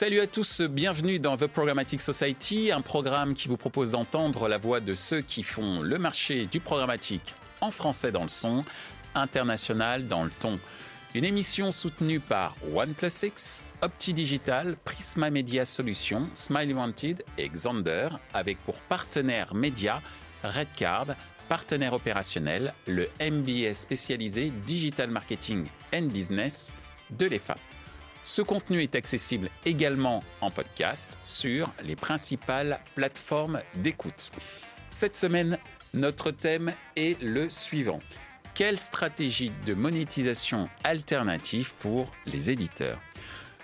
Salut à tous, bienvenue dans The Programmatic Society, un programme qui vous propose d'entendre la voix de ceux qui font le marché du programmatique en français dans le son, international dans le ton. Une émission soutenue par OnePlus Opti Digital, Prisma Media Solutions, Smiley Wanted et Xander, avec pour partenaire média Redcard, partenaire opérationnel, le MBA spécialisé Digital Marketing and Business de l'EFA. Ce contenu est accessible également en podcast sur les principales plateformes d'écoute. Cette semaine, notre thème est le suivant. Quelle stratégie de monétisation alternative pour les éditeurs?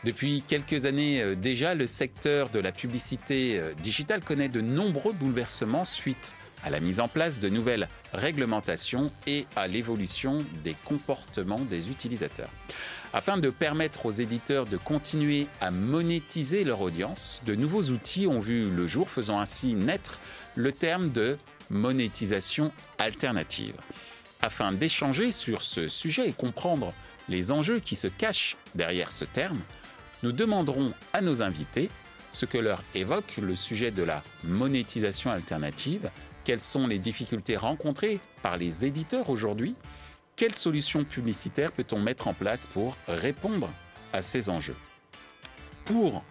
Depuis quelques années euh, déjà, le secteur de la publicité euh, digitale connaît de nombreux bouleversements suite à la mise en place de nouvelles réglementations et à l'évolution des comportements des utilisateurs. Afin de permettre aux éditeurs de continuer à monétiser leur audience, de nouveaux outils ont vu le jour, faisant ainsi naître le terme de monétisation alternative. Afin d'échanger sur ce sujet et comprendre les enjeux qui se cachent derrière ce terme, nous demanderons à nos invités ce que leur évoque le sujet de la monétisation alternative quelles sont les difficultés rencontrées par les éditeurs aujourd'hui? Quelles solutions publicitaires peut-on mettre en place pour répondre à ces enjeux? Pour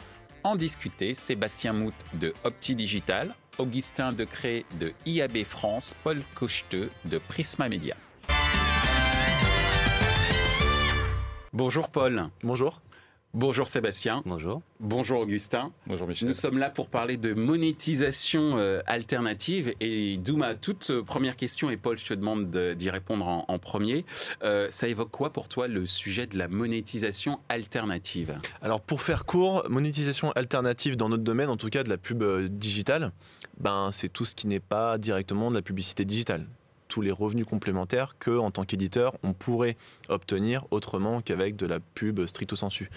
en discuter, Sébastien Mout de Opti Digital, Augustin Decré de IAB France, Paul Cocheteux de Prisma Media. Bonjour Paul. Bonjour. Bonjour Sébastien. Bonjour. Bonjour Augustin. Bonjour Michel. Nous sommes là pour parler de monétisation euh, alternative et d'où ma toute euh, première question et Paul je te demande d'y répondre en, premier. Euh, ça évoque quoi pour toi le sujet de la monétisation alternative? Alors pour faire court, monétisation alternative dans notre domaine, en tout cas de la pub digitale, ben, c'est tout ce qui n'est pas directement de la publicité digitale tous les revenus complémentaires que, en tant qu'éditeur, on pourrait obtenir autrement qu'avec de la pub stricto sensu.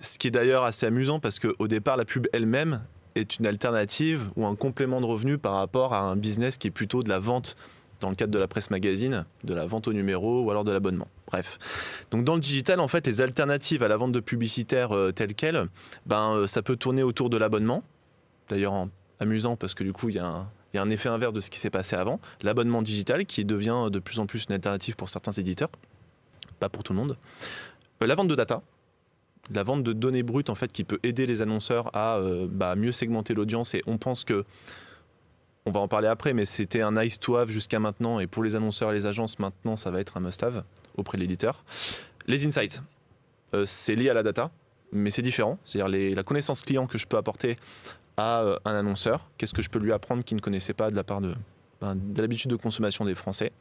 Ce qui est d'ailleurs assez amusant parce qu'au départ, la pub elle-même est une alternative ou un complément de revenus par rapport à un business qui est plutôt de la vente dans le cadre de la presse magazine, de la vente au numéro ou alors de l'abonnement. Bref. Donc dans le digital, en fait, les alternatives à la vente de publicitaires euh, telles quelles, ben, euh, ça peut tourner autour de l'abonnement. D'ailleurs, amusant parce que du coup, il y a un, il y a un effet inverse de ce qui s'est passé avant. L'abonnement digital qui devient de plus en plus une alternative pour certains éditeurs, pas pour tout le monde. Euh, la vente de data, la vente de données brutes en fait qui peut aider les annonceurs à euh, bah, mieux segmenter l'audience et on pense que on va en parler après mais c'était un nice to have jusqu'à maintenant et pour les annonceurs et les agences maintenant ça va être un must have auprès de l'éditeur. Les insights, euh, c'est lié à la data mais c'est différent, c'est-à-dire la connaissance client que je peux apporter à euh, un annonceur. Qu'est-ce que je peux lui apprendre qu'il ne connaissait pas de la part de, ben, de l'habitude de consommation des Français?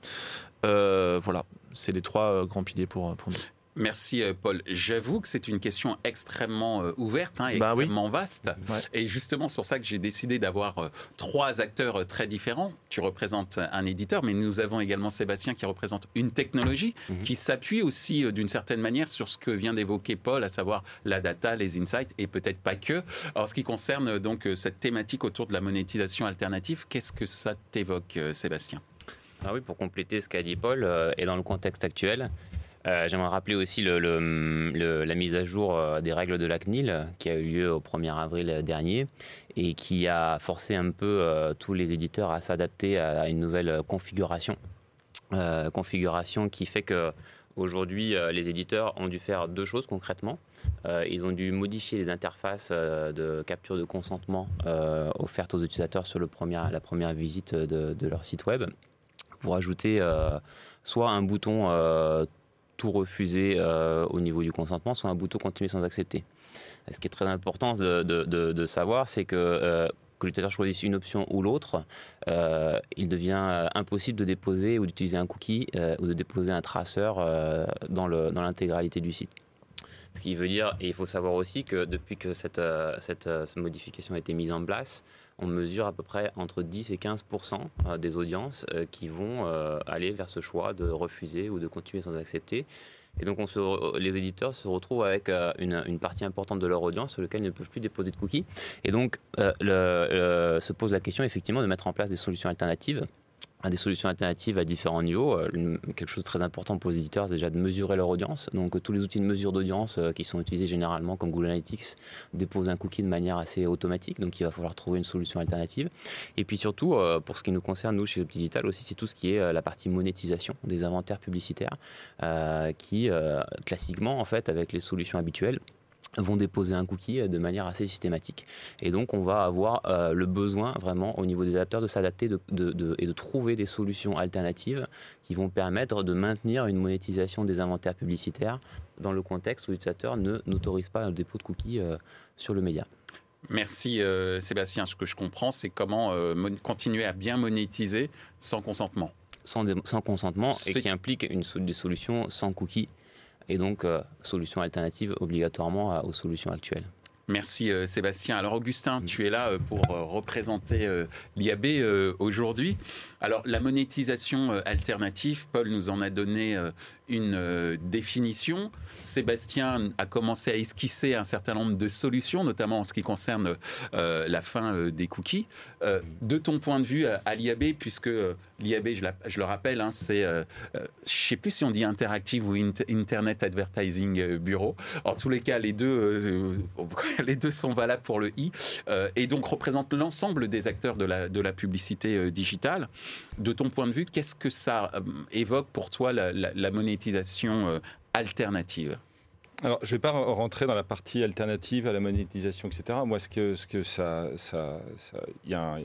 Euh, Voilà, c'est les trois euh, grands piliers pour, pour nous. Merci euh, Paul. J'avoue que c'est une question extrêmement euh, ouverte et hein, bah extrêmement vaste. Et justement, c'est pour ça que j'ai décidé d'avoir euh, trois acteurs très différents. Tu représentes un éditeur, mais nous avons également Sébastien qui représente une technologie mhm. qui s'appuie aussi d'une certaine manière sur ce que vient d'évoquer Paul, à savoir la data, les insights et peut-être pas que. Alors, ce qui concerne donc cette thématique autour de la monétisation alternative, qu'est-ce que ça t'évoque, Sébastien? Ah oui, pour compléter ce qu'a dit Paul, et dans le contexte actuel, euh, j'aimerais rappeler aussi la mise à jour euh, des règles de la CNIL qui a eu lieu au 1er avril dernier et qui a forcé un peu euh, tous les éditeurs à s'adapter à une nouvelle configuration. configuration qui fait que aujourd'hui les éditeurs ont dû faire deux choses concrètement. ils ont dû modifier les interfaces de capture de consentement offertes aux utilisateurs sur le la première visite de, leur site web pour ajouter soit un bouton tout refuser euh, au niveau du consentement, soit un bouton continuer sans accepter. Ce qui est très important de, savoir, c'est que euh, que l'utilisateur choisisse une option ou l'autre, euh, il devient impossible de déposer ou d'utiliser un cookie ou de déposer un traceur dans l'intégralité du site. Ce qui veut dire, et il faut savoir aussi que depuis que cette modification a été mise en place, on mesure à peu près entre 10 et 15 euh, des audiences euh, qui vont euh, aller vers ce choix de refuser ou de continuer sans accepter. Et donc, on les éditeurs se retrouvent avec une, partie importante de leur audience sur laquelle ils ne peuvent plus déposer de cookies. Et donc, se pose la question effectivement de mettre en place des solutions alternatives à des solutions alternatives à différents niveaux. Euh, quelque chose de très important pour les éditeurs, c'est déjà de mesurer leur audience. Donc tous les outils de mesure d'audience euh, qui sont utilisés généralement comme Google Analytics déposent un cookie de manière assez automatique, donc il va falloir trouver une solution alternative. Et puis surtout, euh, pour ce qui nous concerne, nous, chez Digital aussi, c'est tout ce qui est la partie monétisation des inventaires publicitaires, qui classiquement, en fait, avec les solutions habituelles, vont déposer un cookie euh, de manière assez systématique. Et donc, on va avoir euh, le besoin vraiment au niveau des adapteurs de s'adapter de, et de trouver des solutions alternatives qui vont permettre de maintenir une monétisation des inventaires publicitaires dans le contexte où l'utilisateur ne n'autorise pas le dépôt de cookies euh, sur le média. Merci Sébastien. Ce que je comprends, c'est comment continuer à bien monétiser sans consentement. Sans, sans consentement et qui implique une, des solutions sans cookies et donc euh, solution alternative obligatoirement aux solutions actuelles. Merci euh, Sébastien. Alors Augustin, mm. tu es là euh, pour représenter l'IAB aujourd'hui. Alors la monétisation alternative, Paul nous en a donné une définition. Sébastien a commencé à esquisser un certain nombre de solutions, notamment en ce qui concerne la fin des cookies. de ton point de vue à l'IAB, puisque l'IAB, je, le rappelle, hein, c'est, euh, euh, je ne sais plus si on dit Interactive ou Internet Advertising euh, Bureau. En tous les cas, les deux, les deux sont valables pour le I, et donc représentent l'ensemble des acteurs de la, la publicité digitale. De ton point de vue, qu'est-ce que ça évoque pour toi la, monétisation alternative alors, je ne vais pas rentrer dans la partie alternative à la monétisation, etc. Moi, ce que, ce que ça, ça, y a un,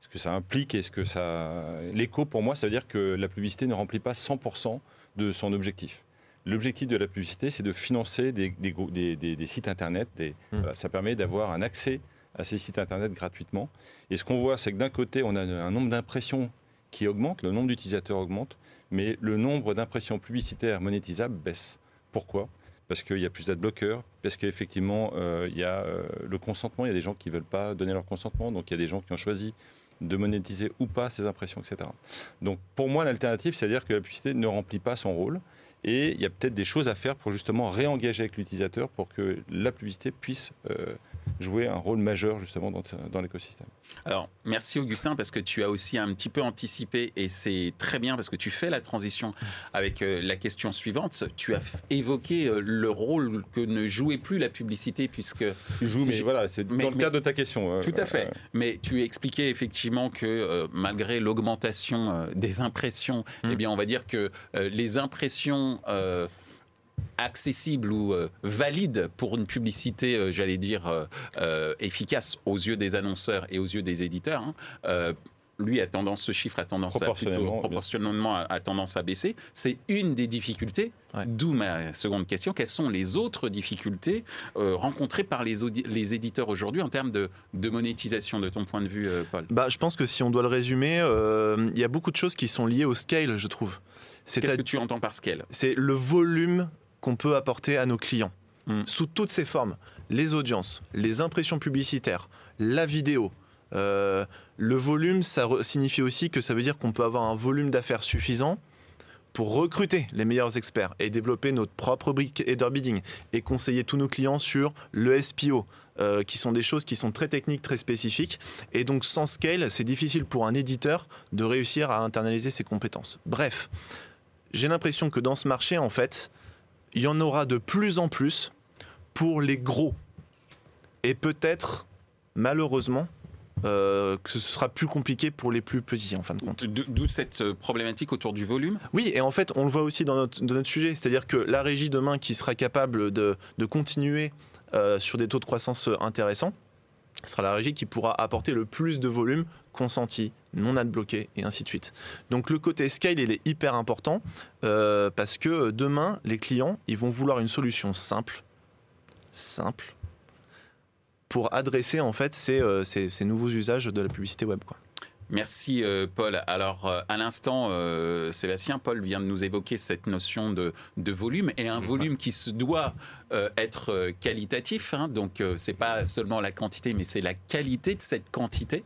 ce que ça implique et ce que ça. L'écho, pour moi, ça veut dire que la publicité ne remplit pas 100% de son objectif. L'objectif de la publicité, c'est de financer des, des, sites Internet. Mmh. ça permet d'avoir un accès à ces sites Internet gratuitement. Et ce qu'on voit, c'est que d'un côté, on a un nombre d'impressions qui augmente, le nombre d'utilisateurs augmente, mais le nombre d'impressions publicitaires monétisables baisse. Pourquoi? Parce qu'il y a plus d'adblockers, parce qu'effectivement, euh, il y a euh, le consentement, il y a des gens qui ne veulent pas donner leur consentement, donc il y a des gens qui ont choisi de monétiser ou pas ces impressions, etc. Donc pour moi, l'alternative, c'est-à-dire que la publicité ne remplit pas son rôle. Et il y a peut-être des choses à faire pour justement réengager avec l'utilisateur pour que la publicité puisse euh, jouer un rôle majeur justement dans, dans l'écosystème. Alors, merci Augustin, parce que tu as aussi un petit peu anticipé, et c'est très bien parce que tu fais la transition avec euh, la question suivante. Tu as évoqué euh, le rôle que ne jouait plus la publicité, puisque... Tu joues, mais voilà, c'est dans le cadre de ta question. tout à fait. Mais tu expliquais effectivement que malgré l'augmentation des impressions, eh hum. bien, on va dire que les impressions accessible ou euh, valide pour une publicité, euh, j'allais dire, euh, efficace aux yeux des annonceurs et aux yeux des éditeurs, hein, lui a tendance, ce chiffre a tendance à plutôt, proportionnellement a, tendance à baisser. C'est une des difficultés. D'où ma seconde question quelles sont les autres difficultés rencontrées par les, les éditeurs aujourd'hui en termes de, de, monétisation, de ton point de vue, Paul? Bah, je pense que si on doit le résumer, il y a beaucoup de choses qui sont liées au scale, je trouve. Qu'est-ce que tu entends par scale? C'est le volume qu'on peut apporter à nos clients hmm. sous toutes ces formes. Les audiences, les impressions publicitaires, la vidéo. Euh, le volume, ça signifie aussi que ça veut dire qu'on peut avoir un volume d'affaires suffisant pour recruter les meilleurs experts et développer notre propre brique header bidding et conseiller tous nos clients sur le SPO, euh, qui sont des choses qui sont très techniques, très spécifiques. Et donc sans scale, c'est difficile pour un éditeur de réussir à internaliser ses compétences. Bref, j'ai l'impression que dans ce marché, en fait, il y en aura de plus en plus pour les gros. Et peut-être, malheureusement, euh, que ce sera plus compliqué pour les plus petits en fin de compte. D'où cette euh, problématique autour du volume Oui, et en fait, on le voit aussi dans notre, notre sujet, c'est-à-dire que la régie demain qui sera capable de, de continuer euh, sur des taux de croissance intéressants, ce sera la régie qui pourra apporter le plus de volume consenti, non adbloqué et ainsi de suite. Donc le côté scale, il est hyper important euh, parce que demain, les clients, ils vont vouloir une solution simple, simple, pour adresser en fait ces, euh, nouveaux usages de la publicité web. Merci euh, Paul. Alors euh, à l'instant, euh, Sébastien, Paul vient de nous évoquer cette notion de, volume et un volume qui se doit être qualitatif. Hein. donc c'est pas seulement la quantité, mais c'est la qualité de cette quantité.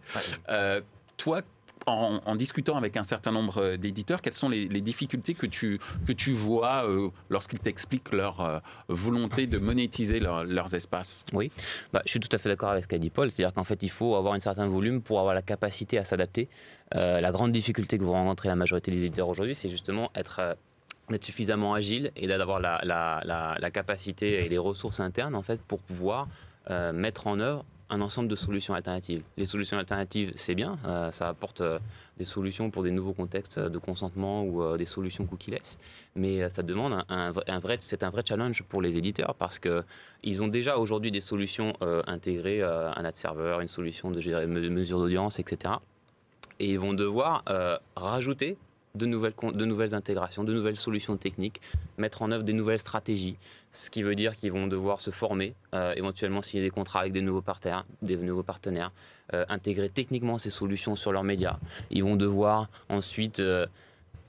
toi, en, discutant avec un certain nombre d'éditeurs, quelles sont les, difficultés que tu, que tu vois lorsqu'ils t'expliquent leur volonté de monétiser leurs espaces? Oui, bah, je suis tout à fait d'accord avec ce qu'a dit Paul, c'est-à-dire qu'en fait, il faut avoir un certain volume pour avoir la capacité à s'adapter. la grande difficulté que vous rencontrez la majorité des éditeurs aujourd'hui, c'est justement être d'être suffisamment agile et d'avoir la, la, capacité et les ressources internes en fait pour pouvoir euh, mettre en œuvre un ensemble de solutions alternatives. Les solutions alternatives, c'est bien, euh, ça apporte euh, des solutions pour des nouveaux contextes de consentement ou des solutions cookie-less, mais ça demande un, un vrai, c'est un vrai challenge pour les éditeurs parce que ils ont déjà aujourd'hui des solutions intégrées, un ad server, une solution de mesure d'audience, etc. Et ils vont devoir rajouter de nouvelles, de nouvelles intégrations, de nouvelles solutions techniques, mettre en œuvre des nouvelles stratégies, ce qui veut dire qu'ils vont devoir se former, euh, éventuellement signer des contrats avec des nouveaux partenaires, des nouveaux partenaires euh, intégrer techniquement ces solutions sur leurs médias. Ils vont devoir ensuite... Euh,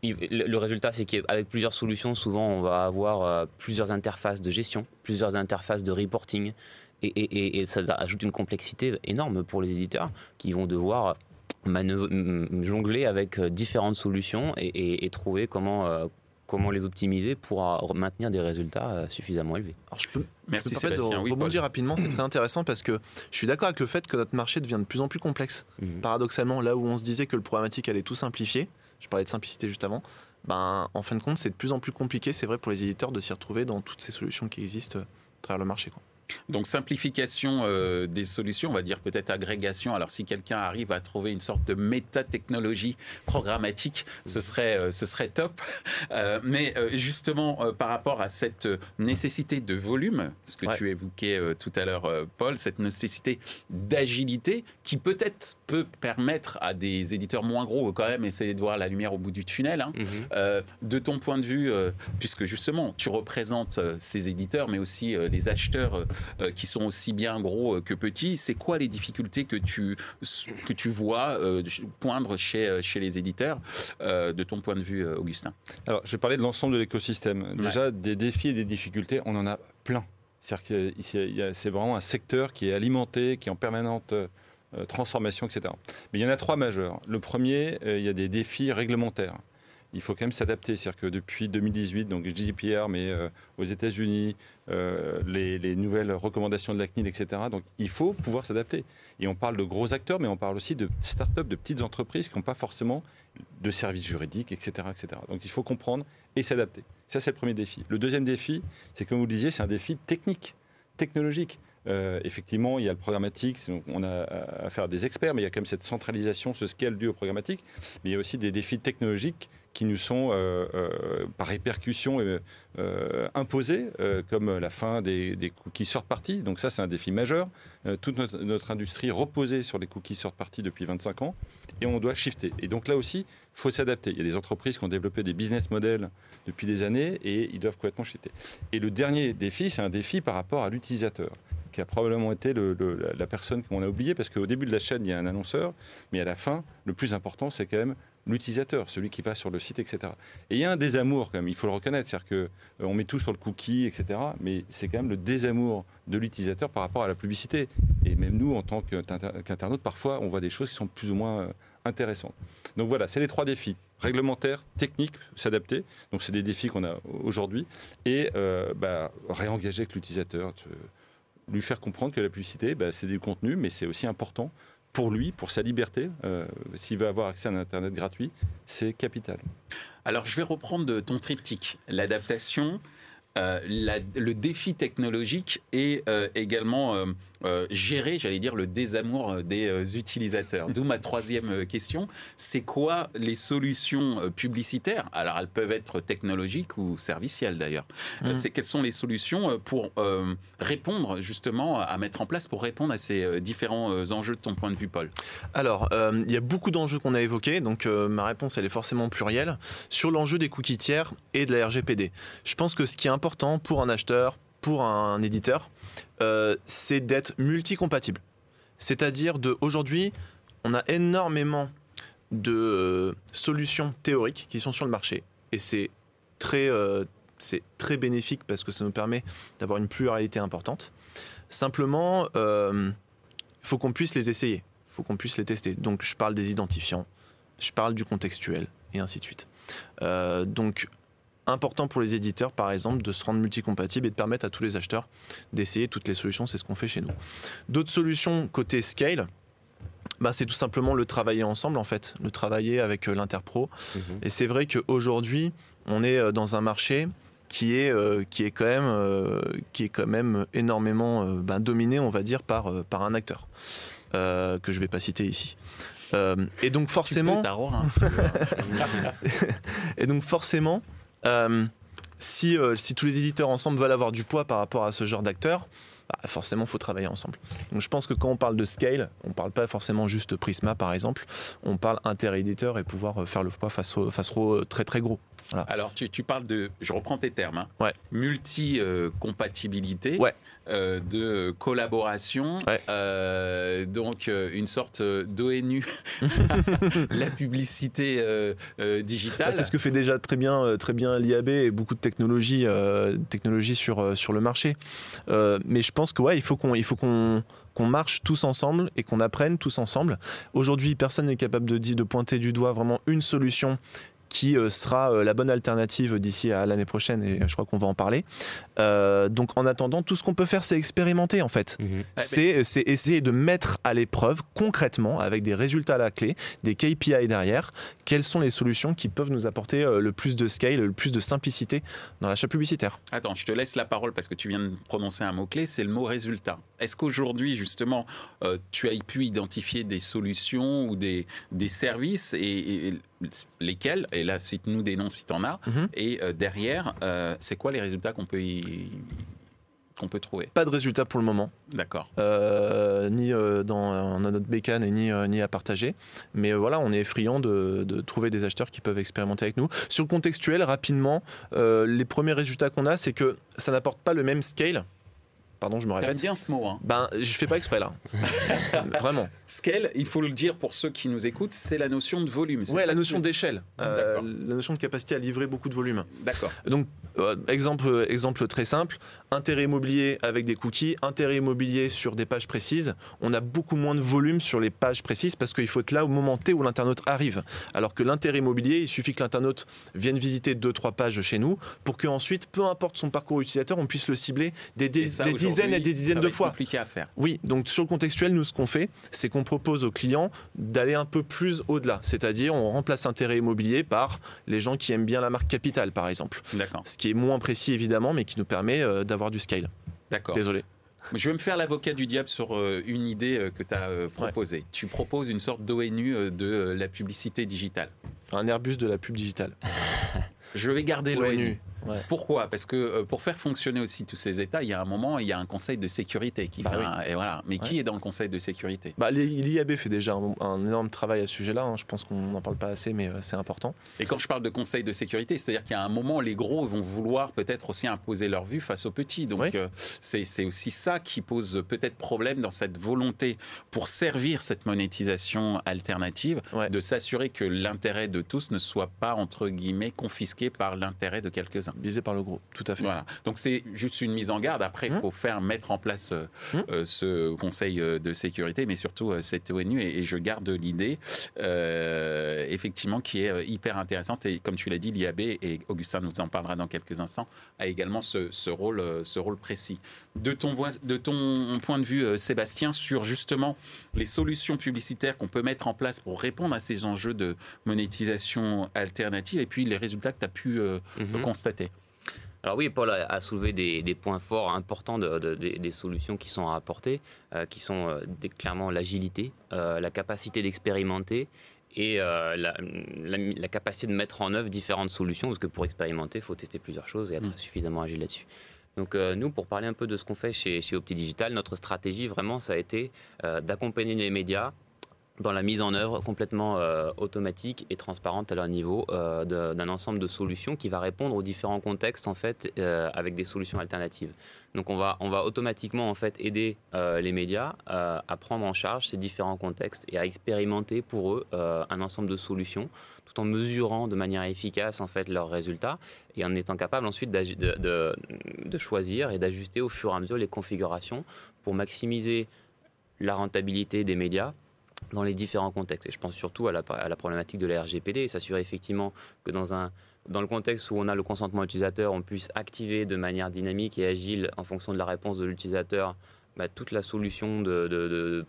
le résultat, c'est qu'avec plusieurs solutions, souvent, on va avoir plusieurs interfaces de gestion, plusieurs interfaces de reporting, et, et, ça ajoute une complexité énorme pour les éditeurs qui vont devoir jongler avec euh, différentes solutions et, trouver comment, euh, comment les optimiser pour euh, maintenir des résultats suffisamment élevés. Alors je peux, Merci je de rebondir rapidement, c'est très intéressant parce que je suis d'accord avec le fait que notre marché devient de plus en plus complexe. Mhm. Paradoxalement, là où on se disait que le programmatique allait tout simplifier, je parlais de simplicité juste avant, ben, en fin de compte, c'est de plus en plus compliqué, c'est vrai pour les éditeurs, de s'y retrouver dans toutes ces solutions qui existent à travers le marché. Quoi. Donc simplification euh, des solutions, on va dire peut-être agrégation. Alors si quelqu'un arrive à trouver une sorte de métatechnologie programmatique, ce serait, euh, ce serait top. Euh, mais justement par rapport à cette nécessité de volume, ce que tu évoquais tout à l'heure Paul, cette nécessité d'agilité qui peut-être peut permettre à des éditeurs moins gros quand même essayer de voir la lumière au bout du tunnel. Hein. Mhm. de ton point de vue, puisque justement tu représentes ces éditeurs mais aussi les acheteurs qui sont aussi bien gros euh, que petits. C'est quoi les difficultés que tu, que tu vois euh, poindre chez, chez les éditeurs, de ton point de vue, Augustin? Alors, je vais parler de l'ensemble de l'écosystème. Déjà, des défis et des difficultés, on en a plein. C'est vraiment un secteur qui est alimenté, qui est en permanente transformation, etc. Mais il y en a trois majeurs. Le premier, il y a des défis réglementaires il faut quand même s'adapter. C'est-à-dire que depuis 2018, donc GDPR, mais euh, aux États-Unis, euh, les, nouvelles recommandations de la CNIL, etc. Donc il faut pouvoir s'adapter. Et on parle de gros acteurs, mais on parle aussi de start-up, de petites entreprises qui n'ont pas forcément de services juridiques, etc., etc. Donc il faut comprendre et s'adapter. Ça, c'est le premier défi. Le deuxième défi, c'est comme vous le disiez, c'est un défi technique, technologique. Euh, effectivement, il y a le programmatique, on a à faire des experts, mais il y a quand même cette centralisation, ce scale dû au programmatique. Mais il y a aussi des défis technologiques qui nous sont, euh, euh, par répercussion, imposés, comme la fin des, cookies sort parties. Donc ça, c'est un défi majeur. toute notre, industrie reposait sur les cookies sort parties depuis 25 ans, et on doit shifter. Et donc là aussi, il faut s'adapter. Il y a des entreprises qui ont développé des business models depuis des années, et ils doivent complètement shifter. Et le dernier défi, c'est un défi par rapport à l'utilisateur qui a probablement été la, personne qu'on a oubliée, parce qu'au début de la chaîne, il y a un annonceur, mais à la fin, le plus important, c'est quand même l'utilisateur, celui qui va sur le site, etc. Et il y a un désamour quand même, il faut le reconnaître, c'est-à-dire qu'on euh, met tout sur le cookie, etc. Mais c'est quand même le désamour de l'utilisateur par rapport à la publicité. Et même nous, en tant qu'internaute, parfois, on voit des choses qui sont plus ou moins euh, intéressantes. Donc voilà, c'est les trois défis réglementaire, technique, s'adapter. Donc c'est des défis qu'on a aujourd'hui et euh, bah, réengager avec l'utilisateur lui faire comprendre que la publicité, bah, c'est du contenu, mais c'est aussi important pour lui, pour sa liberté. Euh, s'il veut avoir accès à un Internet gratuit, c'est capital. Alors, je vais reprendre ton triptyque. L'adaptation, euh, le défi technologique et euh, également euh, gérer, j'allais dire, le désamour euh, des euh, utilisateurs. D'où ma troisième question. C'est quoi les solutions publicitaires? Alors, elles peuvent être technologiques ou servicielles d'ailleurs. Mmh. C'est quelles sont les solutions pour répondre justement à mettre en place pour répondre à ces différents enjeux de ton point de vue, Paul? Alors, il y a beaucoup d'enjeux qu'on a évoqués. Donc, ma réponse, elle est forcément plurielle. Sur l'enjeu des cookies tiers et de la RGPD. Je pense que ce qui est important pour un acheteur, pour un éditeur, euh, c'est d'être multicompatible. C'est-à-dire de aujourd'hui, on a énormément de euh, solutions théoriques qui sont sur le marché et c'est très euh, c'est très bénéfique parce que ça nous permet d'avoir une pluralité importante. Simplement, il faut qu'on puisse les essayer, il faut qu'on puisse les tester. Donc je parle des identifiants, je parle du contextuel, et ainsi de suite. Donc, important pour les éditeurs, par exemple, de se rendre multicompatible et de permettre à tous les acheteurs d'essayer toutes les solutions. C'est ce qu'on fait chez nous. D'autres solutions côté scale, bah, c'est tout simplement le travailler ensemble, en fait, le travailler avec euh, l'Interpro. Mhm. Et c'est vrai qu'aujourd'hui, on est euh, dans un marché qui est, euh, qui est, quand, même, qui est quand même énormément ben, dominé, on va dire, par, par un acteur, que je ne vais pas citer ici. Et donc forcément, et donc forcément, si, euh, si tous les éditeurs ensemble veulent avoir du poids par rapport à ce genre d'acteurs, bah, forcément, il faut travailler ensemble. Donc je pense que quand on parle de scale, on ne parle pas forcément juste Prisma, par exemple, on parle inter-éditeur et pouvoir euh, faire le poids face au, face au euh, très très gros. Alors, tu, tu parles de, je reprends tes termes, hein, Ouais. multi-compatibilité, Ouais. euh, de collaboration, Ouais. euh, donc euh, une sorte d'ONU, la publicité euh, euh, Bah, digitale. c'est ce que fait déjà très bien, très bien l'IAB et beaucoup de technologies, technologies sur, sur le marché. Mais je pense que ouais, il faut qu'on, il faut qu'on qu'on marche tous ensemble et qu'on apprenne tous ensemble. Aujourd'hui, personne n'est capable de, dire, de pointer du doigt vraiment une solution qui euh, sera euh, la bonne alternative d'ici à l'année prochaine et je crois qu'on va en parler. Euh, donc en attendant, tout ce qu'on peut faire, c'est expérimenter en fait. Mhm. C'est essayer de mettre à l'épreuve concrètement, avec des résultats à la clé, des KPI derrière, quelles sont les solutions qui peuvent nous apporter euh, le plus de scale, le plus de simplicité dans l'achat publicitaire. Attends, je te laisse la parole parce que tu viens de prononcer un mot-clé, c'est le mot résultat. Est-ce qu'aujourd'hui, justement, euh, tu as pu identifier des solutions ou des, des services et, et lesquels, et là, cite-nous des noms si tu en as, Mhm. et euh, derrière, euh, c'est quoi les résultats qu'on peut, y- qu'on peut trouver? Pas de résultats pour le moment, D'accord. euh, ni euh, dans, dans notre bécane et ni, euh, ni à partager. Mais voilà, on est friand de, de trouver des acheteurs qui peuvent expérimenter avec nous. Sur le contextuel, rapidement, les premiers résultats qu'on a, c'est que ça n'apporte pas le même scale. Pardon, je me T'aimes répète. bien ce mot, hein Ben, je fais pas exprès là. Vraiment. Scale, il faut le dire pour ceux qui nous écoutent, c'est la notion de volume. Ouais, ça la notion d'échelle, Euh, la notion de capacité à livrer beaucoup de volume. D'accord. Donc, euh, exemple, exemple très simple, intérêt immobilier avec des cookies, intérêt immobilier sur des pages précises, on a beaucoup moins de volume sur les pages précises parce qu'il faut être là au moment T où l'internaute arrive. Alors que l'intérêt immobilier, il suffit que l'internaute vienne visiter deux, trois pages chez nous pour qu'ensuite, peu importe son parcours utilisateur, on puisse le cibler des, des- ça, des dizaines et des dizaines ça de va être fois. compliqué à faire. Oui, donc sur le contextuel, nous, ce qu'on fait, c'est qu'on propose aux clients d'aller un peu plus au-delà. C'est-à-dire, on remplace intérêt immobilier par les gens qui aiment bien la marque Capital, par exemple. D'accord. Ce qui est moins précis, évidemment, mais qui nous permet euh, d'avoir du scale. D'accord. Désolé. Je vais me faire l'avocat du diable sur euh, une idée euh, que tu as proposée. Tu proposes une sorte d'ONU de la publicité digitale. Un Airbus de la pub digitale. Je vais garder l'ONU. Ouais. Pourquoi? Parce que euh, pour faire fonctionner aussi tous ces États, il y a un moment, il y a un conseil de sécurité qui Bah fait oui. un- et voilà. Mais qui est dans le conseil de sécurité? Bah, L'IAB fait déjà un, un énorme travail à ce sujet-là. hein. Je pense qu'on n'en parle pas assez, mais euh, c'est important. Et quand je parle de conseil de sécurité, c'est-à-dire qu'il y a un moment, les gros vont vouloir peut-être aussi imposer leur vue face aux petits. Donc Oui. euh, c'est c'est aussi ça qui pose peut-être problème dans cette volonté pour servir cette monétisation alternative, Ouais. de s'assurer que l'intérêt de tous ne soit pas, entre guillemets, confisqué par l'intérêt de quelques-uns. Visé par le gros, tout à fait. Voilà. Donc c'est juste une mise en garde. Après, il Mmh. faut faire mettre en place euh, Mmh. euh, ce Conseil euh, de sécurité, mais surtout cette ONU. Et, et je garde l'idée, euh, effectivement, qui est hyper intéressante. Et comme tu l'as dit, l'IAB, et Augustin nous en parlera dans quelques instants, a également ce, ce rôle, ce rôle précis. De ton, voi- de ton point de vue, Sébastien, sur justement les solutions publicitaires qu'on peut mettre en place pour répondre à ces enjeux de monétisation alternative, et puis les résultats que tu as pu euh, Mhm. constater. Alors oui, Paul a, a soulevé des, des points forts importants de- de- des- des solutions qui sont à apporter, euh, qui sont euh, clairement l'agilité, euh, la capacité d'expérimenter et la, la- la capacité de mettre en œuvre différentes solutions, parce que pour expérimenter, il faut tester plusieurs choses et être Mm. suffisamment agile là-dessus. Donc euh, nous, pour parler un peu de ce qu'on fait chez, chez Opti Digital, notre stratégie vraiment, ça a été euh, d'accompagner les médias dans la mise en œuvre complètement euh, automatique et transparente à leur niveau euh, d'un ensemble de solutions qui va répondre aux différents contextes en fait euh, avec des solutions alternatives. Donc on va on va automatiquement en fait aider les médias à prendre en charge ces différents contextes et à expérimenter pour eux un ensemble de solutions tout en mesurant de manière efficace en fait leurs résultats et en étant capable ensuite de- de choisir et d'ajuster au fur et à mesure les configurations pour maximiser la rentabilité des médias dans les différents contextes. Et je pense surtout à la, à la problématique de la RGPD, s'assurer effectivement que dans un dans le contexte où on a le consentement utilisateur, on puisse activer de manière dynamique et agile en fonction de la réponse de l'utilisateur bah, toute la solution de, de,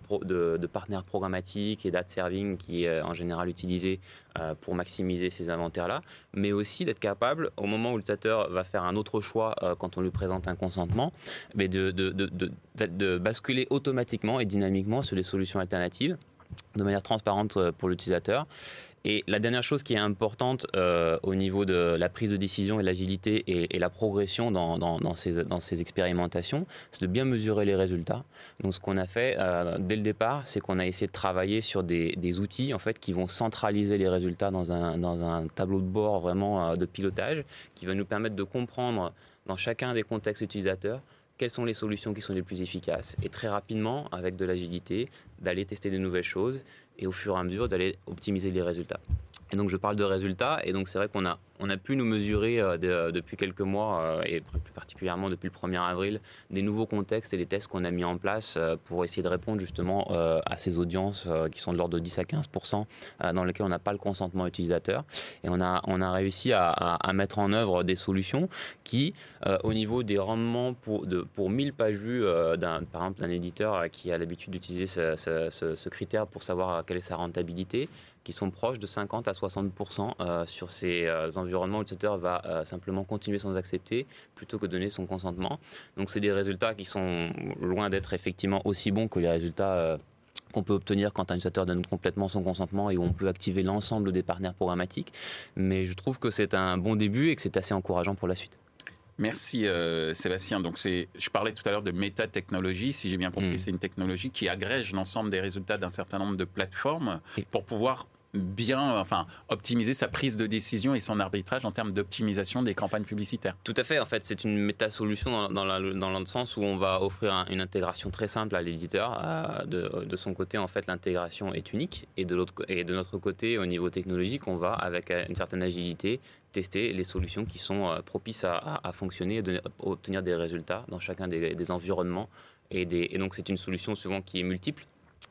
de, partenaires programmatiques et data serving qui est en général utilisée euh, pour maximiser ces inventaires-là, mais aussi d'être capable, au moment où l'utilisateur va faire un autre choix euh, quand on lui présente un consentement, mais de basculer automatiquement et dynamiquement sur les solutions alternatives de manière transparente euh, pour l'utilisateur et la dernière chose qui est importante euh, au niveau de la prise de décision et l'agilité et, la progression dans, dans, ces, dans, ces, expérimentations, c'est de bien mesurer les résultats. Donc ce qu'on a fait euh, dès le départ, c'est qu'on a essayé de travailler sur des, des, outils en fait qui vont centraliser les résultats dans un, un tableau de bord vraiment de pilotage, qui va nous permettre de comprendre dans chacun des contextes utilisateurs quelles sont les solutions qui sont les plus efficaces et très rapidement, avec de l'agilité, d'aller tester de nouvelles choses et au fur et à mesure d'aller optimiser les résultats. Et donc je parle de résultats, et donc c'est vrai qu'on a, on a pu nous mesurer euh, euh, depuis quelques mois, euh, et plus particulièrement depuis le 1er avril, des nouveaux contextes et des tests qu'on a mis en place pour essayer de répondre justement à ces audiences qui sont de l'ordre de 10 à 15% dans lesquelles on n'a pas le consentement utilisateur. Et on a, on a réussi à, mettre en œuvre des solutions qui, au niveau des rendements pour, de, pour 1000 pages vues, par exemple d'un éditeur qui a l'habitude d'utiliser ce, ce critère pour savoir quelle est sa rentabilité, qui sont proches de 50 à 60% euh, sur ces euh, environnements où l'utilisateur va euh, simplement continuer sans accepter plutôt que donner son consentement. Donc c'est des résultats qui sont loin d'être effectivement aussi bons que les résultats qu'on peut obtenir quand un utilisateur donne complètement son consentement et où on peut activer l'ensemble des partenaires programmatiques. Mais je trouve que c'est un bon début et que c'est assez encourageant pour la suite. Merci Sébastien. Donc c'est, je parlais tout à l'heure de métatechnologie. Si j'ai bien compris, mm. c'est une technologie qui agrège l'ensemble des résultats d'un certain nombre de plateformes pour pouvoir bien, enfin, optimiser sa prise de décision et son arbitrage en termes d'optimisation des campagnes publicitaires. Tout à fait. En fait, c'est une méta-solution dans, dans, le sens où on va offrir une intégration très simple à l'éditeur. Euh, de, de, son côté, en fait, l'intégration est unique. Et de, et de notre côté, au niveau technologique, on va, avec une certaine agilité, tester les solutions qui sont euh, propices à, fonctionner et de, obtenir des résultats dans chacun des, environnements. Et, des, et donc, c'est une solution souvent qui est multiple,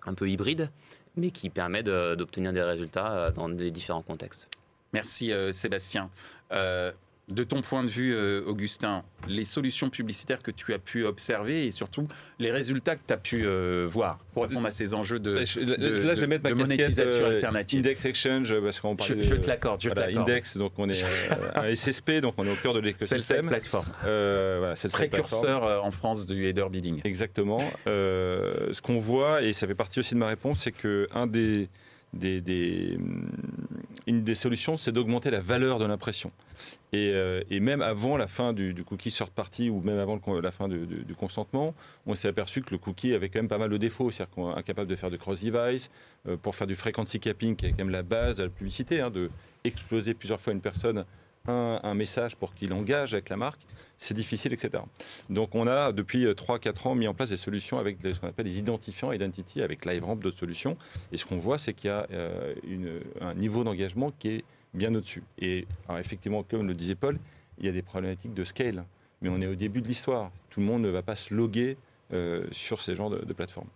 un peu hybride, mais qui permet d'obtenir des résultats euh, dans les différents contextes. Merci euh, Sébastien. Euh, de ton point de vue, euh, Augustin, les solutions publicitaires que tu as pu observer et surtout les résultats que tu as pu euh, voir pour répondre à ces enjeux de, là, je vais mettre ma monétisation euh, alternative. Index Exchange, parce qu'on parle je, je, te l'accorde. Index, donc on est un SSP, donc on est au cœur de l'écosystème. C'est le plateforme. voilà, Précurseur en France du header bidding. Exactement. ce qu'on voit, et ça fait partie aussi de ma réponse, c'est qu'un des des, hum, une des solutions, c'est d'augmenter la valeur de l'impression. Et, euh, et, même avant la fin du, cookie sort party ou même avant la fin du, consentement, on s'est aperçu que le cookie avait quand même pas mal de défauts. C'est-à-dire qu'on est incapable de faire de cross-device, euh, pour faire du frequency capping, qui est quand même la base de la publicité, hein, de exploser plusieurs fois une personne un, message pour qu'il engage avec la marque c'est difficile, etc. Donc on a depuis 3-4 euh, ans mis en place des solutions avec ce qu'on appelle les identifiants identity, avec LiveRamp, d'autres solutions. Et ce qu'on voit, c'est qu'il y a euh, un niveau d'engagement qui est bien au-dessus. Et effectivement, comme le disait Paul, il y a des problématiques de scale. Mais on est au début de l'histoire. Tout le monde ne va pas se loguer euh, sur ces genres de, plateformes.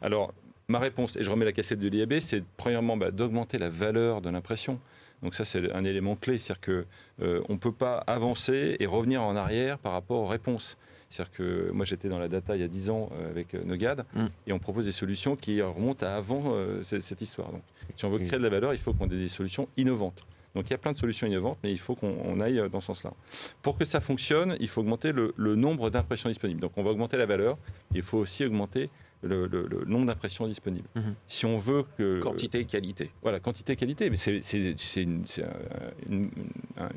Alors, ma réponse, et je remets la cassette de l'IAB, c'est premièrement bah, d'augmenter la valeur de l'impression. Donc ça, c'est un élément clé, c'est-à-dire qu'on euh, ne peut pas avancer et revenir en arrière par rapport aux réponses. C'est-à-dire que moi, j'étais dans la data il y a 10 ans euh, avec euh, Nogad, mm. et on propose des solutions qui remontent à avant cette, histoire. Donc, si on veut créer de la valeur, il faut qu'on ait des solutions innovantes. Donc il y a plein de solutions innovantes, mais il faut qu'on aille dans ce sens-là. Pour que ça fonctionne, il faut augmenter le, le nombre d'impressions disponibles. Donc on va augmenter la valeur, il faut aussi augmenter le, nombre d'impressions disponibles. Mhm. Si on veut que... Quantité et qualité. Voilà, quantité et qualité, mais c'est une, une,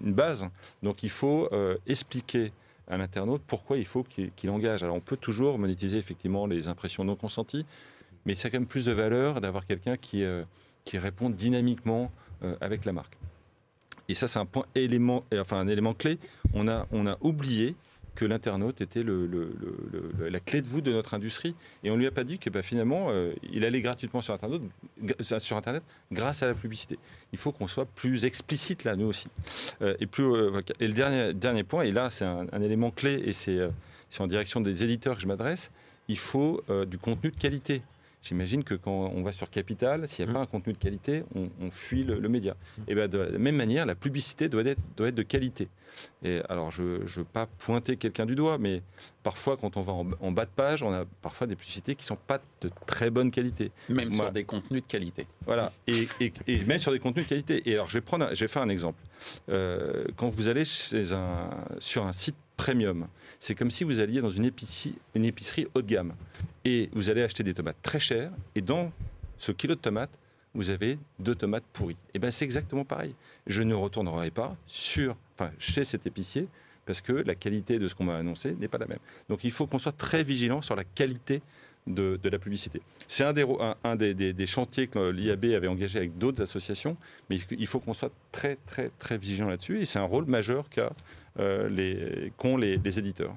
une, base. Donc il faut euh, expliquer à l'internaute pourquoi il faut qu'il engage. Alors on peut toujours monétiser effectivement les impressions non consenties, mais c'est quand même plus de valeur d'avoir quelqu'un qui, euh, qui répond dynamiquement euh, avec la marque. Et ça, c'est un point élément, enfin un élément clé. On a, on a oublié que l'internaute était la clé de voûte de notre industrie. Et on ne lui a pas dit que bah, finalement, euh, il allait gratuitement sur Internet, grâce à la publicité. Il faut qu'on soit plus explicite là, nous aussi. Euh, et, plus, euh, et le dernier, dernier point, et là c'est un, élément clé, et c'est en direction des éditeurs que je m'adresse, il faut du contenu de qualité. J'imagine que quand on va sur Capital, s'il n'y a Mm. pas un contenu de qualité, on, on fuit le, le média. Mm. Et ben de la même manière, la publicité doit être, doit être de qualité. Et alors, je ne veux pas pointer quelqu'un du doigt, mais parfois, quand on va en, en bas de page, on a parfois des publicités qui ne sont pas de très bonne qualité. Même Moi- sur des contenus de qualité. Voilà, et, et- et même sur des contenus de qualité. Et alors, je vais, prendre je vais faire un exemple. Euh, quand vous allez chez un, sur un site premium, c'est comme si vous alliez dans une épicerie, une épicerie haut de gamme. Et vous allez acheter des tomates très chères, et dans ce kilo de tomates, vous avez deux tomates pourries. Et bien, c'est exactement pareil. Je ne retournerai pas sur, enfin, chez cet épicier parce que la qualité de ce qu'on m'a annoncé n'est pas la même. Donc, il faut qu'on soit très vigilant sur la qualité de, de la publicité. C'est un, des, un, des, des- chantiers que l'IAB avait engagé avec d'autres associations, mais il faut qu'on soit très, très, très vigilant là-dessus. Et c'est un rôle majeur euh, qu'ont les éditeurs.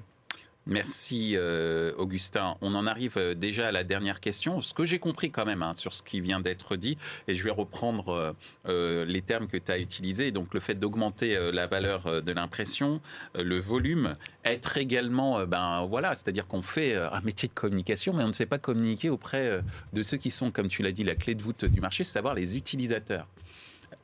Merci euh, Augustin. On en arrive euh, déjà à la dernière question. Ce que j'ai compris quand même hein, sur ce qui vient d'être dit, et je vais reprendre euh, les termes que tu as utilisés, donc le fait d'augmenter la valeur de l'impression, le volume, être également, ben voilà, c'est-à-dire qu'on fait un métier de communication, mais on ne sait pas communiquer auprès de ceux qui sont, comme tu l'as dit, la clé de voûte du marché, c'est savoir les utilisateurs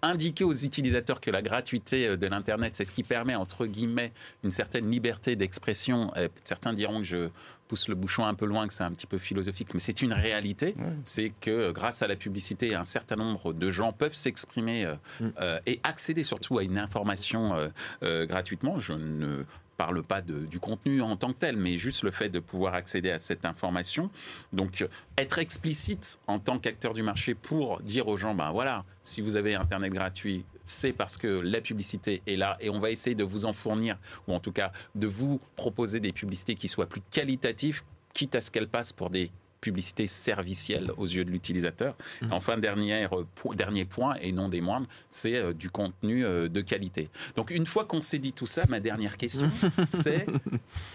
indiquer aux utilisateurs que la gratuité euh, de l'Internet, c'est ce qui permet, entre guillemets, une certaine liberté d'expression. Euh, Certains diront que je pousse le bouchon un peu loin, que c'est un petit peu philosophique, mais c'est une réalité. C'est que euh, grâce à la publicité, un certain nombre de gens peuvent s'exprimer euh, Mm. euh, et accéder surtout à une information euh, gratuitement. Je ne parle pas du contenu en tant que tel, mais juste le fait de pouvoir accéder à cette information. Donc, être explicite en tant qu'acteur du marché pour dire aux gens, ben voilà, si vous avez Internet gratuit, c'est parce que la publicité est là et on va essayer de vous en fournir, ou en tout cas de vous proposer des publicités qui soient plus qualitatives, quitte à ce qu'elles passent pour des publicités servicielles aux yeux de l'utilisateur. Mhm. Enfin, dernier, po- dernier point, et non des moindres, c'est euh, du contenu euh, de qualité. Donc, une fois qu'on s'est dit tout ça, ma dernière question, c'est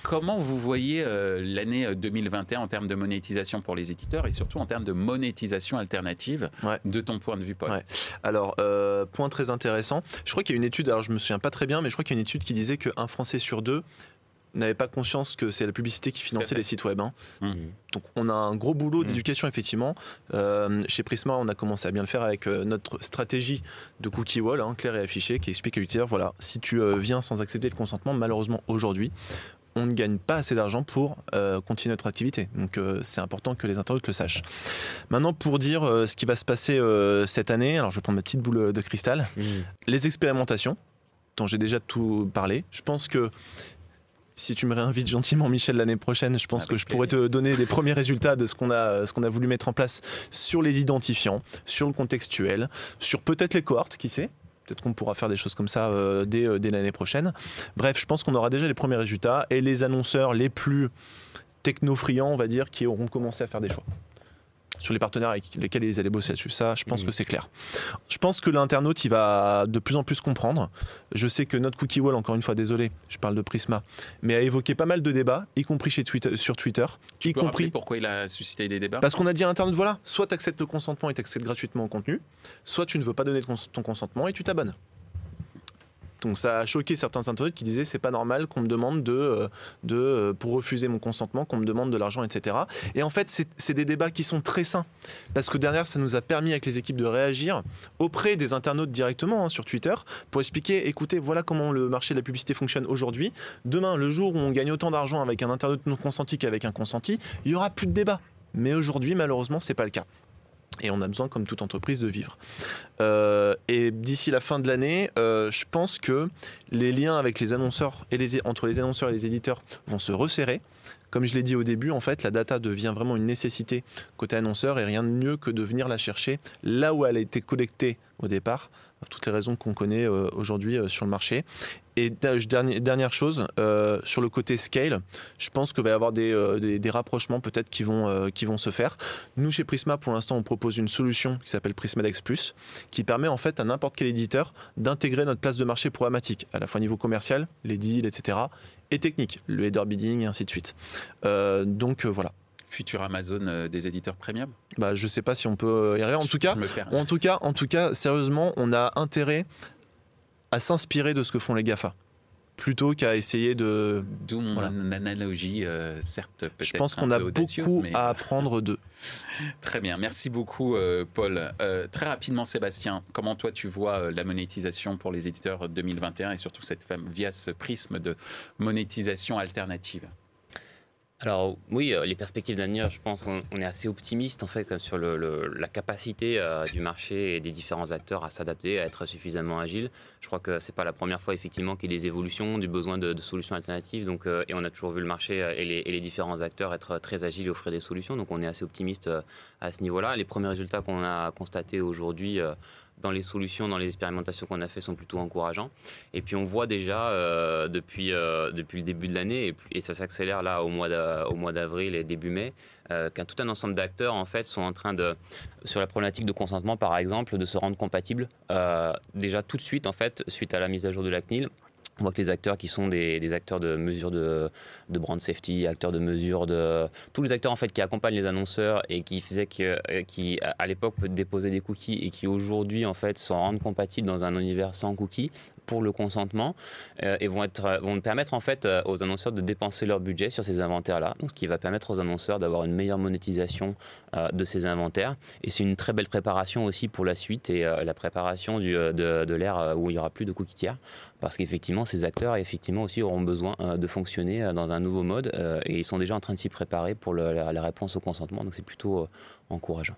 comment vous voyez euh, l'année euh, 2021 en termes de monétisation pour les éditeurs et surtout en termes de monétisation alternative Ouais. de ton point de vue, Paul? Ouais. Alors, euh, point très intéressant. Je crois qu'il y a une étude, alors je me souviens pas très bien, mais je crois qu'il y a une étude qui disait qu'un Français sur deux n'avait pas conscience que c'est la publicité qui finançait les sites web. hein. Mhm. Donc on a un gros boulot Mm. d'éducation effectivement. Euh, chez Prisma, on a commencé à bien le faire avec euh, notre stratégie de cookie wall, hein, claire et affichée, qui explique à l'utilisateur voilà, si tu euh, viens sans accepter le consentement, malheureusement aujourd'hui, on ne gagne pas assez d'argent pour euh, continuer notre activité. Donc euh, c'est important que les internautes le sachent. Maintenant, pour dire euh, ce qui va se passer cette année, alors je vais prendre ma petite boule de cristal les expérimentations, dont j'ai déjà tout parlé. Je pense que si tu me réinvites gentiment, Michel, l'année prochaine, je pense Avec que je pourrais te donner les premiers résultats de ce qu'on a, ce qu'on a voulu mettre en place sur les identifiants, sur le contextuel, sur peut-être les cohortes, qui sait. Peut-être qu'on pourra faire des choses comme ça euh, dès, euh, dès l'année prochaine. Bref, je pense qu'on aura déjà les premiers résultats et les annonceurs les plus techno-friands, on va dire, qui auront commencé à faire des choix sur les partenaires avec lesquels ils allaient bosser là-dessus. Ça, je pense Mhm. que c'est clair. Je pense que l'internaute, il va de plus en plus comprendre. Je sais que notre cookie wall, encore une fois, désolé, je parle de Prisma, mais a évoqué pas mal de débats, y compris chez Twitter, sur Twitter, Tu y peux compris pourquoi il a suscité des débats? Parce qu'on a dit à l'internaute, voilà, soit tu acceptes le consentement et tu accèdes gratuitement au contenu, soit tu ne veux pas donner ton ton consentement et tu t'abonnes. Donc ça a choqué certains internautes qui disaient c'est pas normal qu'on me demande de, euh, euh, pour refuser mon consentement qu'on me demande de l'argent etc. Et en fait c'est- c'est des débats qui sont très sains parce que derrière ça nous a permis avec les équipes de réagir auprès des internautes directement hein, sur Twitter pour expliquer écoutez voilà comment le marché de la publicité fonctionne aujourd'hui. Demain le jour où on gagne autant d'argent avec un internaute non consenti qu'avec un consenti il y aura plus de débat. Mais aujourd'hui malheureusement c'est pas le cas. Et on a besoin, comme toute entreprise, de vivre. Euh, et d'ici la fin de l'année, euh, je pense que les liens avec les annonceurs et les, entre les annonceurs et les éditeurs vont se resserrer. Comme je l'ai dit au début, en fait, la data devient vraiment une nécessité côté annonceur et rien de mieux que de venir la chercher là où elle a été collectée au départ, pour toutes les raisons qu'on connaît euh, aujourd'hui sur le marché. Et dernière chose, euh, sur le côté scale, je pense qu'il va y avoir des, euh, des- des rapprochements peut-être qui, vont euh, qui vont se faire. Nous, chez Prisma, pour l'instant, on propose une solution qui s'appelle Prismadex Plus, qui permet en fait à n'importe quel éditeur d'intégrer notre place de marché programmatique, à la fois niveau commercial, les deals, etc., et technique, le header bidding, et ainsi de suite. Donc voilà. Futur Amazon des éditeurs premium? Bah, je sais pas si on peut y arriver. En tout cas, Je me perds. en tout cas, en tout cas, sérieusement, on a intérêt à s'inspirer de ce que font les GAFA plutôt qu'à essayer de. D'où mon Voilà. analogie, euh, certes peut-être Je pense qu'on a beaucoup mais- à apprendre d'eux. Très bien, merci beaucoup euh, Paul. Euh, très rapidement Sébastien, comment toi tu vois la monétisation pour les éditeurs 2021 et surtout cette femme via ce prisme de monétisation alternative? Alors oui, euh, les perspectives d'avenir, je pense qu'on on est assez optimiste en fait sur la capacité euh, du marché et des différents acteurs à s'adapter, à être suffisamment agile. Je crois que c'est pas la première fois effectivement qu'il y a des évolutions, du besoin de, solutions alternatives. Donc euh, et on a toujours vu le marché et les, différents acteurs être très agiles et offrir des solutions. Donc on est assez optimiste à ce niveau-là. Les premiers résultats qu'on a constatés aujourd'hui. Dans les solutions, dans les expérimentations qu'on a fait sont plutôt encourageants. Et puis on voit déjà euh, depuis, euh, depuis le début de l'année, et, ça s'accélère là au mois d'avril et début mai, euh, qu'un tout un ensemble d'acteurs en fait sont en train de, sur la problématique de consentement par exemple, de se rendre compatibles déjà tout de suite en fait suite à la mise à jour de la CNIL. On voit que les acteurs qui sont des, acteurs de mesure de, brand safety, acteurs de mesure de tous les acteurs en fait qui accompagnent les annonceurs et qui faisaient que euh, qui à l'époque déposaient des cookies et qui aujourd'hui en fait se rendent compatibles dans un univers sans cookies pour le consentement euh, et vont être vont permettre en fait euh, aux annonceurs de dépenser leur budget sur ces inventaires là donc ce qui va permettre aux annonceurs d'avoir une meilleure monétisation euh, de ces inventaires. Et c'est une très belle préparation aussi pour la suite et euh, la préparation du, euh, de, de l'ère euh, où il y aura plus de cookies tiers. Parce qu'effectivement ces acteurs effectivement aussi auront besoin euh, de fonctionner euh, dans un nouveau mode euh, et ils sont déjà en train de s'y préparer pour la, réponse au consentement. Donc c'est plutôt euh, encourageant.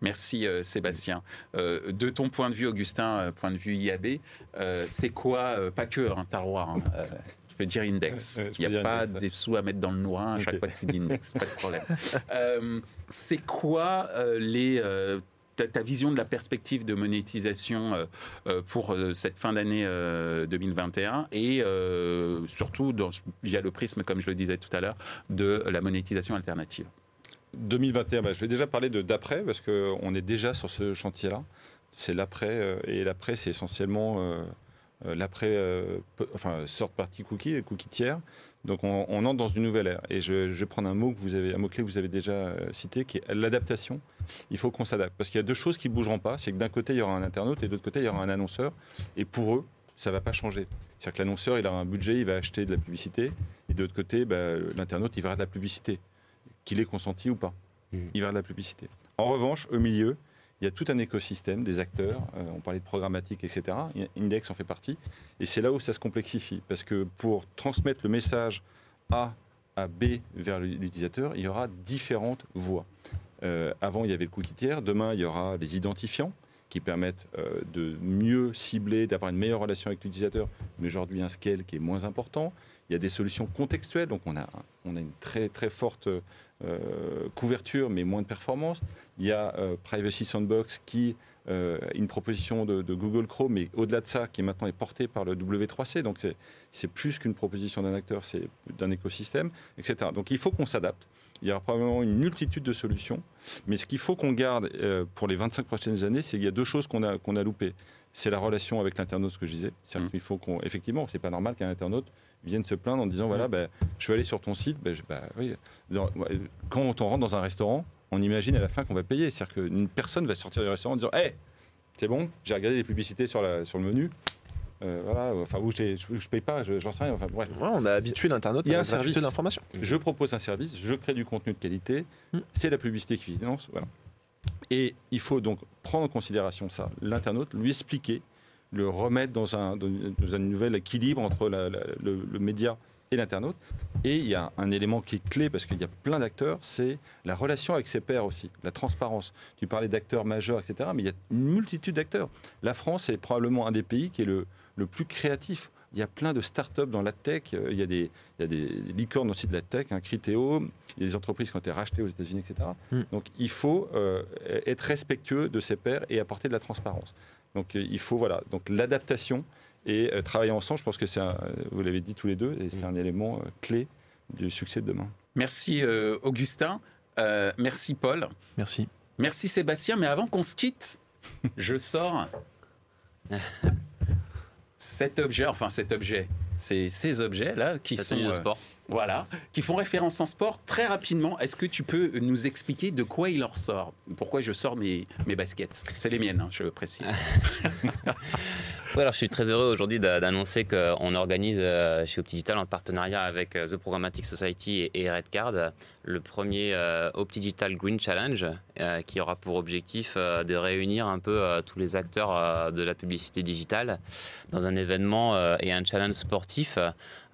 Merci euh, Sébastien. Euh, de ton point de vue, Augustin, euh, point de vue IAB, c'est quoi, pas que un tarroir, hein, euh, je peux dire index. Il n'y a pas index, des sous à mettre dans le nourrin à chaque fois que tu dis index, pas de problème. C'est quoi les, ta, vision de la perspective de monétisation pour cette fin d'année euh, 2021 et surtout dans, via le prisme, comme je le disais tout à l'heure, de la monétisation alternative? 2021, bah, je vais déjà parler d'après parce qu'on est déjà sur ce chantier-là. C'est l'après euh, et l'après c'est essentiellement euh, euh, l'après, enfin third party cookie, les cookies tiers. Donc on, entre dans une nouvelle ère. Et je, vais prendre un mot que vous avez, un mot clé que vous avez déjà cité, qui est l'adaptation. Il faut qu'on s'adapte parce qu'il y a deux choses qui bougeront pas. C'est que d'un côté il y aura un internaute et de l'autre côté il y aura un annonceur. Et pour eux, ça va pas changer. C'est-à-dire que l'annonceur il a un budget, il va acheter de la publicité, et de l'autre côté, bah, l'internaute il verra de la publicité, qu'il ait consenti ou pas Mhm. il va de la publicité. En revanche, au milieu, il y a tout un écosystème des acteurs. euh, on parlait de programmatique, etc. Index en fait partie. Et c'est là où ça se complexifie. Parce que pour transmettre le message A à B vers l'utilisateur, il y aura différentes voies. Euh, avant, il y avait le cookie tiers. Demain, il y aura les identifiants qui permettent euh, de mieux cibler, d'avoir une meilleure relation avec l'utilisateur, mais aujourd'hui un scale qui est moins important. Il y a des solutions contextuelles, donc on a, on a une très très forte euh, couverture, mais moins de performance. Il y a euh, Privacy Sandbox qui euh, une proposition de, de Google Chrome, mais au-delà de ça, qui maintenant est portée par le W3C. Donc c'est- plus qu'une proposition d'un acteur, c'est d'un écosystème, etc. Donc il faut qu'on s'adapte. Il y aura probablement une multitude de solutions. Mais ce qu'il faut qu'on garde euh, pour les 25 prochaines années, c'est qu'il y a deux choses qu'on a, qu'on a loupées. C'est la relation avec l'internaute, ce que je disais. C'est-à-dire Mm. qu'il faut qu'on. Effectivement, c'est pas normal qu'un internaute vienne se plaindre en disant voilà, ben, je vais aller sur ton site. Ben, je- oui. Dans- quand on rentre dans un restaurant, on imagine à la fin qu'on va payer. C'est-à-dire qu'une personne va sortir du restaurant en disant Hé, c'est bon, j'ai regardé les publicités sur, la, sur le menu. Euh, voilà, enfin, où j'ai- je, je paye pas, je- j'en sais rien. Enfin, bref. Ouais, on a habitué l'internaute Il y a à un la service. de l'information. Je propose un service, je crée du contenu de qualité, Mm. c'est la publicité qui finance. Voilà. Et il faut donc prendre en considération ça, l'internaute, lui expliquer, le remettre dans un, dans un nouvel équilibre entre la- la- le, le média et l'internaute. Et il y a un élément qui est clé, parce qu'il y a plein d'acteurs, c'est la relation avec ses pairs aussi, la transparence. Tu parlais d'acteurs majeurs, etc., mais il y a une multitude d'acteurs. La France est probablement un des pays qui est le, le plus créatif. Il y a plein de startups dans la tech, euh, il y a des, il y a des licornes aussi de la tech, un Criteo, il y a des entreprises qui ont été rachetées aux États-Unis, etc. Mm. Donc il faut euh, être respectueux de ses pairs et apporter de la transparence. Donc euh, il faut voilà, donc l'adaptation et euh, travailler ensemble. Je pense que c'est, un- vous l'avez dit tous les deux, et c'est un élément euh, clé du succès de demain. Merci euh, Augustin, Euh, merci Paul, Merci. merci Sébastien, mais avant qu'on se quitte, je sors cet objet, enfin cet objet, c'est ces objets là qui sont euh. Voilà, qui font référence en sport. Très rapidement, est-ce que tu peux nous expliquer de quoi il en ressort? Pourquoi je sors mes, mes baskets? C'est les miennes, hein, je précise. Oui, alors je suis très heureux aujourd'hui d'annoncer qu'on organise euh, chez OptiDigital en partenariat avec euh, The Programmatic Society et Redcard le premier euh, OptiDigital Green Challenge qui aura pour objectif de réunir un peu tous les acteurs de la publicité digitale dans un événement et un challenge sportif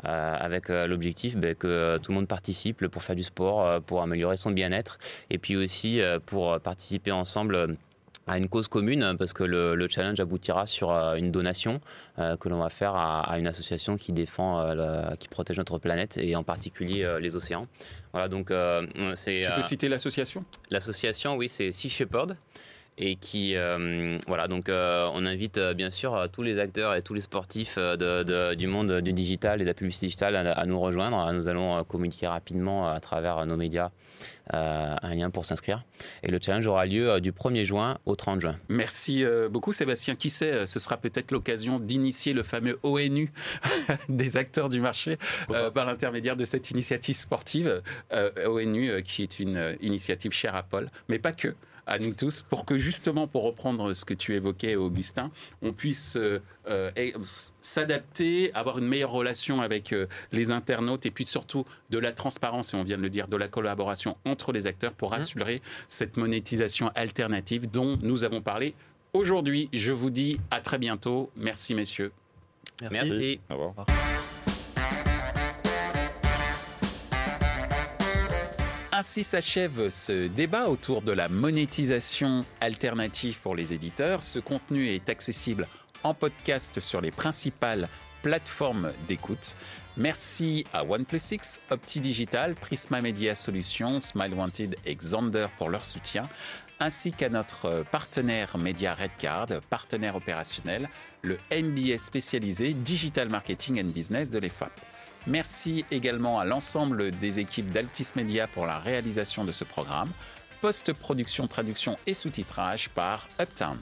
avec l'objectif ben, que tout le monde participe pour faire du sport, pour améliorer son bien-être et puis aussi pour participer ensemble à une cause commune parce que le, challenge aboutira sur euh, une donation euh, que l'on va faire à, une association qui défend, euh, qui protège notre planète et en particulier les océans. Voilà donc c'est. Tu peux citer l'association? L'association, oui, c'est Sea Shepherd et qui voilà donc on invite bien sûr tous les acteurs et tous les sportifs de, du monde du digital et de la publicité digitale à nous rejoindre. Nous allons communiquer rapidement à travers nos médias euh, un lien pour s'inscrire. Et le challenge aura lieu euh, du 1er juin au 30 juin. Merci euh, beaucoup Sébastien. Qui sait, ce sera peut-être l'occasion d'initier le fameux ONU des acteurs du marché par l'intermédiaire de cette initiative sportive. ONU qui est une initiative chère à Paul, mais pas que à nous tous pour que justement, pour reprendre ce que tu évoquais, Augustin, on puisse euh, euh, s'adapter, avoir une meilleure relation avec euh, les internautes et puis surtout de la transparence, et on vient de le dire, de la collaboration entre les acteurs pour mmh. assurer cette monétisation alternative dont nous avons parlé aujourd'hui. Je vous dis à très bientôt. Merci messieurs. Merci. Merci. Au revoir. Ainsi s'achève ce débat autour de la monétisation alternative pour les éditeurs. Ce contenu est accessible en podcast sur les principales plateformes d'écoute. Merci à OnePlus Opti Digital, Prisma Media Solutions, Smile Wanted et Xander pour leur soutien, ainsi qu'à notre partenaire média Redcard, partenaire opérationnel, le MBS spécialisé Digital Marketing and Business de l'EFAP. Merci également à l'ensemble des équipes d'Altis Media pour la réalisation de ce programme. Post-production, traduction et sous-titrage par Uptown.